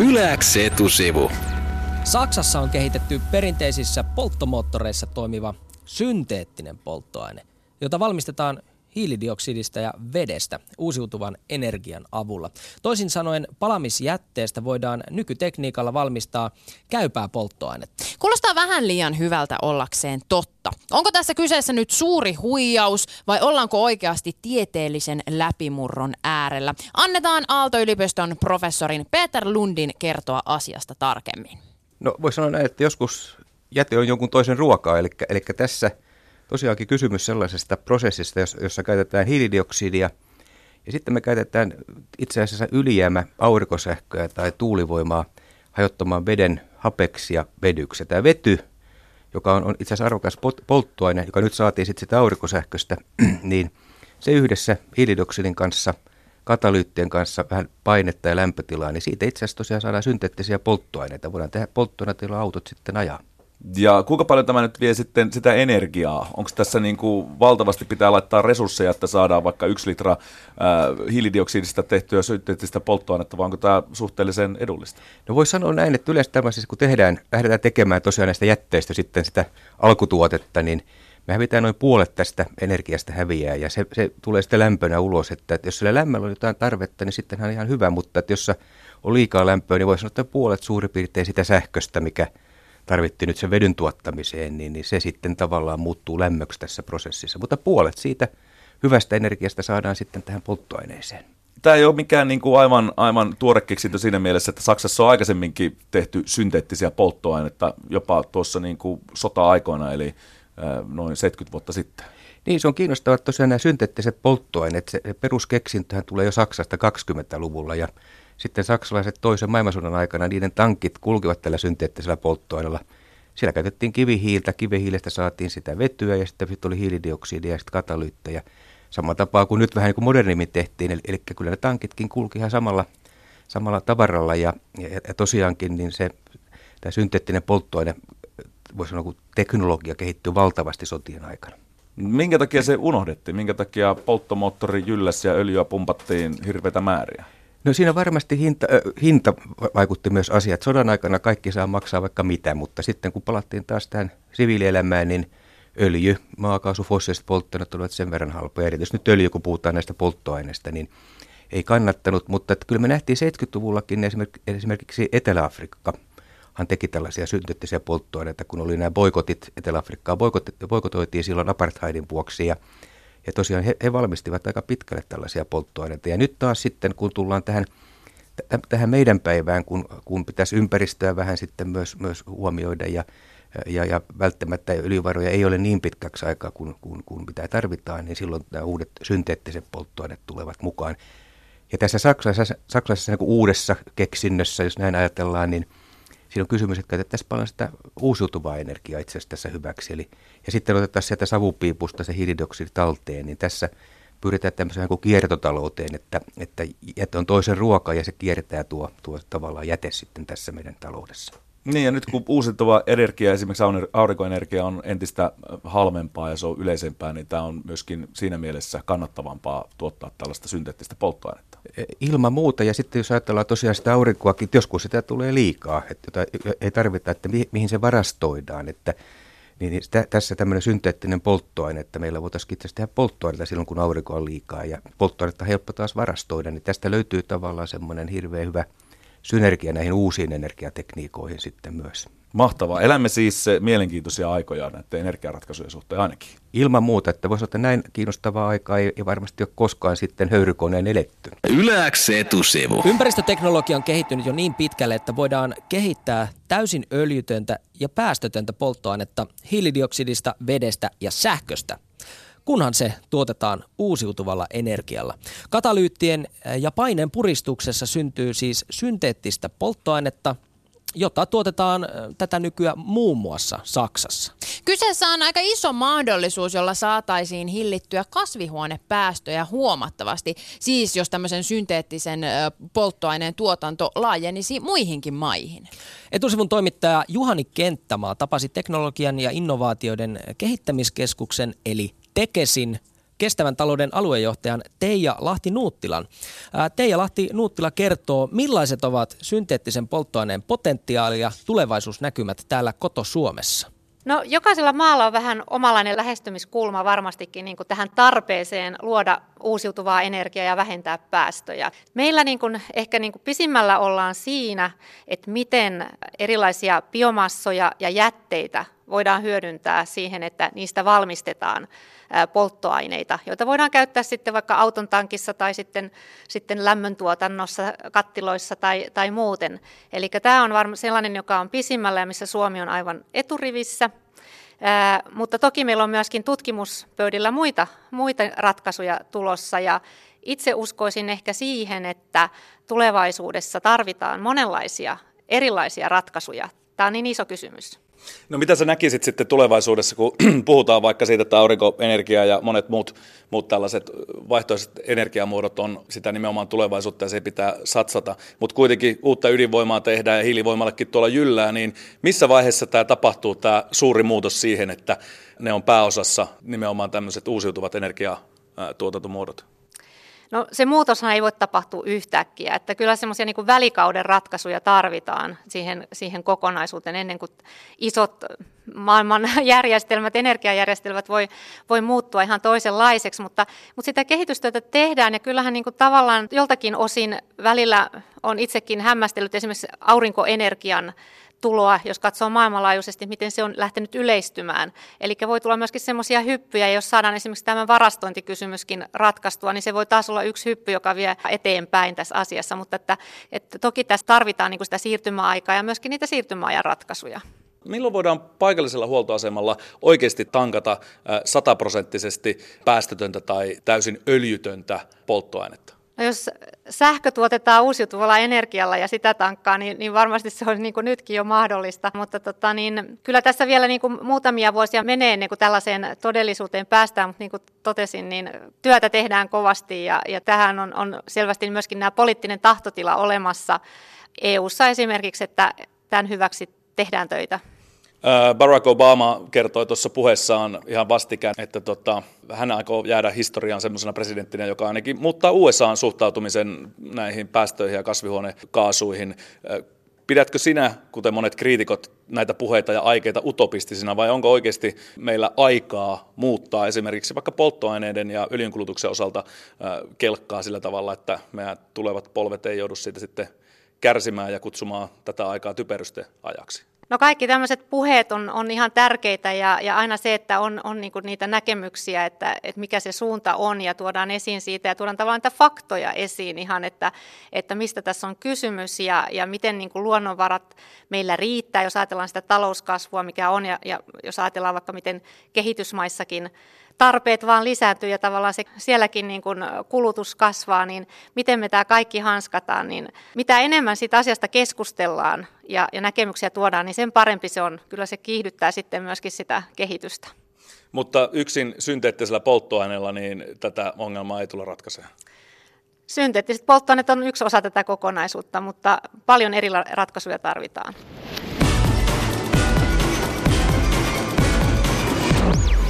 Yläks etusivu. Saksassa on kehitetty perinteisissä polttomoottoreissa toimiva synteettinen polttoaine, jota valmistetaan hiilidioksidista ja vedestä uusiutuvan energian avulla. Toisin sanoen palamisjätteestä voidaan nykytekniikalla valmistaa käypää polttoainetta. Kuulostaa vähän liian hyvältä ollakseen totta. Onko tässä kyseessä nyt suuri huijaus vai ollaanko oikeasti tieteellisen läpimurron äärellä? Annetaan Aalto-yliopiston professorin Peter Lundin kertoa asiasta tarkemmin. No voisi sanoa näin, että joskus jäte on jonkun toisen ruokaa, eli, eli tässä – tosiaankin kysymys sellaisesta prosessista, jossa käytetään hiilidioksidia ja sitten me käytetään itse asiassa ylijäämä aurinkosähköä tai tuulivoimaa hajottamaan veden hapeksi ja vedyksi. Tämä vety, joka on, itse asiassa arvokas polttoaine, joka nyt saatiin sitten sitä aurinkosähköstä, niin se yhdessä hiilidioksidin kanssa, katalyyttien kanssa vähän painetta ja lämpötilaa, niin siitä itse asiassa tosiaan saadaan synteettisiä polttoaineita. Voidaan tehdä polttoaineilla autot sitten ajaa. Ja kuinka paljon tämä nyt vie sitten sitä energiaa? Onko tässä niin kuin valtavasti pitää laittaa resursseja, että saadaan vaikka yksi litra hiilidioksidista tehtyä synteettistä polttoainetta, vai onko tämä suhteellisen edullista? No voi sanoa näin, että yleensä tämmöisessä, kun tehdään, lähdetään tekemään tosiaan näistä jätteistä sitten sitä alkutuotetta, niin me hävitään noin puolet tästä energiasta häviää ja se, se tulee sitten lämpönä ulos, että, että jos sillä lämmöllä on jotain tarvetta, niin sittenhän on ihan hyvä, mutta että jos on liikaa lämpöä, niin voi sanoa, että puolet suurin piirtein sitä sähköstä, mikä tarvittiin nyt sen vedyn tuottamiseen, niin, niin se sitten tavallaan muuttuu lämmöksi tässä prosessissa. Mutta puolet siitä hyvästä energiasta saadaan sitten tähän polttoaineeseen. Tämä ei ole mikään niin kuin aivan, aivan tuore keksintö siinä mielessä, että Saksassa on aikaisemminkin tehty synteettisiä polttoainetta jopa tuossa niin kuin sota-aikoina, eli noin 70 vuotta sitten. Niin, se on kiinnostavaa, että tosiaan nämä synteettiset polttoaineet, se, se peruskeksintöhän tulee jo Saksasta 20-luvulla ja sitten saksalaiset toisen maailmansodan aikana, niiden tankit kulkivat tällä synteettisellä polttoaineella. Siellä käytettiin kivihiiltä, kivihiilestä saatiin sitä vetyä ja sitten oli hiilidioksidia ja sitten katalyyttejä. Sama tapaa kuin nyt vähän niin kuin modernimmin tehtiin, eli, eli kyllä ne tankitkin kulki ihan samalla, samalla tavaralla ja, ja, ja tosiaankin niin se tämä synteettinen polttoaine, voisi sanoa, kun teknologia kehittyy valtavasti sotien aikana. Minkä takia se unohdettiin? Minkä takia polttomoottori jylläsi ja öljyä pumpattiin hirveitä määriä? No siinä varmasti hinta, äh, hinta vaikutti myös asiat. Sodan aikana kaikki saa maksaa vaikka mitä, mutta sitten kun palattiin taas tähän siviilielämään, niin öljy, maakaasu, fossiiliset polttoaineet olivat sen verran halpoja. Erityisesti nyt öljy, kun puhutaan näistä polttoaineista, niin ei kannattanut. Mutta että kyllä me nähtiin 70-luvullakin esimerkiksi Etelä-Afrikka hän teki tällaisia synteettisiä polttoaineita, kun oli nämä boikotit Etelä-Afrikkaa. Boikotoitiin silloin apartheidin vuoksi ja ja tosiaan he, he valmistivat aika pitkälle tällaisia polttoaineita. Ja nyt taas sitten, kun tullaan tähän, t- tähän meidän päivään, kun, kun pitäisi ympäristöä vähän sitten myös, myös huomioida ja, ja, ja välttämättä öljyvaroja ei ole niin pitkäksi aikaa kuin, kuin, kuin mitä tarvitaan, niin silloin nämä uudet synteettiset polttoaineet tulevat mukaan. Ja tässä saksalaisessa, saksalaisessa niin uudessa keksinnössä, jos näin ajatellaan, niin – siinä on kysymys, että käytettäisiin paljon sitä uusiutuvaa energiaa itse asiassa tässä hyväksi. Eli, ja sitten otetaan sieltä savupiipusta se hiilidioksidi talteen, niin tässä pyritään tämmöiseen kuin kiertotalouteen, että, että jäte on toisen ruoka ja se kiertää tuo, tuo tavallaan jäte sitten tässä meidän taloudessa. Niin ja nyt kun uusiutuva energia, esimerkiksi aurinkoenergia on entistä halvempaa ja se on yleisempää, niin tämä on myöskin siinä mielessä kannattavampaa tuottaa tällaista synteettistä polttoainetta. E, ilman muuta ja sitten jos ajatellaan tosiaan sitä aurinkoakin, että joskus sitä tulee liikaa, että jota ei tarvita, että mi- mihin se varastoidaan, että niin, niin sitä, tässä tämmöinen synteettinen polttoaine, että meillä voitaisiin itse tehdä polttoainetta silloin, kun aurinko on liikaa ja polttoainetta helppo taas varastoida, niin tästä löytyy tavallaan semmoinen hirveän hyvä – synergia näihin uusiin energiatekniikoihin sitten myös. Mahtavaa. Elämme siis mielenkiintoisia aikoja näiden energiaratkaisujen suhteen ainakin. Ilman muuta, että voisi olla näin kiinnostavaa aikaa ei, ei varmasti ole koskaan sitten höyrykoneen eletty. Yläks etusivu. Ympäristöteknologia on kehittynyt jo niin pitkälle, että voidaan kehittää täysin öljytöntä ja päästötöntä polttoainetta hiilidioksidista, vedestä ja sähköstä – kunhan se tuotetaan uusiutuvalla energialla. Katalyyttien ja paineen puristuksessa syntyy siis synteettistä polttoainetta, jota tuotetaan tätä nykyään muun muassa Saksassa. Kyseessä on aika iso mahdollisuus, jolla saataisiin hillittyä kasvihuonepäästöjä huomattavasti. Siis jos tämmöisen synteettisen polttoaineen tuotanto laajenisi muihinkin maihin. Etusivun toimittaja Juhani Kenttämaa tapasi teknologian ja innovaatioiden kehittämiskeskuksen eli Tekesin kestävän talouden aluejohtajan Teija Lahti-Nuuttilan. Teija Lahti-Nuuttila kertoo, millaiset ovat synteettisen polttoaineen potentiaali ja tulevaisuusnäkymät täällä koto-Suomessa. No jokaisella maalla on vähän omalainen lähestymiskulma varmastikin niin kuin tähän tarpeeseen luoda uusiutuvaa energiaa ja vähentää päästöjä. Meillä niin kuin, ehkä niin kuin pisimmällä ollaan siinä, että miten erilaisia biomassoja ja jätteitä voidaan hyödyntää siihen, että niistä valmistetaan polttoaineita, joita voidaan käyttää sitten vaikka auton tankissa tai sitten, sitten lämmöntuotannossa, kattiloissa tai, tai muuten. Eli tämä on varmaan sellainen, joka on pisimmällä ja missä Suomi on aivan eturivissä. Ää, mutta toki meillä on myöskin tutkimuspöydillä muita, muita ratkaisuja tulossa ja itse uskoisin ehkä siihen, että tulevaisuudessa tarvitaan monenlaisia erilaisia ratkaisuja. Tämä on niin iso kysymys. No mitä sä näkisit sitten tulevaisuudessa, kun puhutaan vaikka siitä, että aurinkoenergia ja monet muut, muut tällaiset vaihtoiset energiamuodot on sitä nimenomaan tulevaisuutta ja se pitää satsata, mutta kuitenkin uutta ydinvoimaa tehdään ja hiilivoimallekin tuolla jyllää, niin missä vaiheessa tämä tapahtuu, tämä suuri muutos siihen, että ne on pääosassa nimenomaan tämmöiset uusiutuvat energiatuotantomuodot? No se muutoshan ei voi tapahtua yhtäkkiä, että kyllä semmoisia niin välikauden ratkaisuja tarvitaan siihen, siihen kokonaisuuteen ennen kuin isot maailman järjestelmät, energiajärjestelmät voi, voi muuttua ihan toisenlaiseksi, mutta, mutta sitä kehitystyötä tehdään ja kyllähän niin kuin tavallaan joltakin osin välillä on itsekin hämmästellyt esimerkiksi aurinkoenergian tuloa, jos katsoo maailmanlaajuisesti, miten se on lähtenyt yleistymään. Eli voi tulla myöskin semmoisia hyppyjä, jos saadaan esimerkiksi tämä varastointikysymyskin ratkaistua, niin se voi taas olla yksi hyppy, joka vie eteenpäin tässä asiassa. Mutta että, että toki tässä tarvitaan niin sitä siirtymäaikaa ja myöskin niitä siirtymäajan ratkaisuja. Milloin voidaan paikallisella huoltoasemalla oikeasti tankata sataprosenttisesti päästötöntä tai täysin öljytöntä polttoainetta? No jos sähkö tuotetaan uusiutuvalla energialla ja sitä tankkaa, niin, niin varmasti se on niin kuin nytkin jo mahdollista. Mutta tota, niin, kyllä tässä vielä niin kuin muutamia vuosia menee ennen kuin tällaiseen todellisuuteen päästään, mutta niin kuin totesin, niin työtä tehdään kovasti ja, ja tähän on, on selvästi myöskin nämä poliittinen tahtotila olemassa EU-ssa esimerkiksi, että tämän hyväksi tehdään töitä. Barack Obama kertoi tuossa puheessaan ihan vastikään, että tota, hän aikoo jäädä historiaan sellaisena presidenttinä, joka ainakin muuttaa USAn suhtautumisen näihin päästöihin ja kasvihuonekaasuihin. Pidätkö sinä, kuten monet kriitikot, näitä puheita ja aikeita utopistisina vai onko oikeasti meillä aikaa muuttaa esimerkiksi vaikka polttoaineiden ja öljynkulutuksen osalta kelkkaa sillä tavalla, että meidän tulevat polvet ei joudu siitä sitten kärsimään ja kutsumaan tätä aikaa typerysten ajaksi? No kaikki tämmöiset puheet on, on ihan tärkeitä ja, ja aina se, että on, on niinku niitä näkemyksiä, että, että mikä se suunta on ja tuodaan esiin siitä ja tuodaan tavallaan niitä faktoja esiin ihan, että, että mistä tässä on kysymys ja, ja miten niinku luonnonvarat meillä riittää, jos ajatellaan sitä talouskasvua, mikä on ja, ja jos ajatellaan vaikka miten kehitysmaissakin tarpeet vaan lisääntyy ja tavallaan se, sielläkin niin kuin kulutus kasvaa, niin miten me tämä kaikki hanskataan, niin mitä enemmän siitä asiasta keskustellaan ja, ja näkemyksiä tuodaan, niin sen parempi se on. Kyllä se kiihdyttää sitten myöskin sitä kehitystä. Mutta yksin synteettisellä polttoaineella niin tätä ongelmaa ei tule ratkaisemaan. Synteettiset polttoaineet on yksi osa tätä kokonaisuutta, mutta paljon eri ratkaisuja tarvitaan.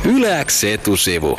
Yläks etusivu.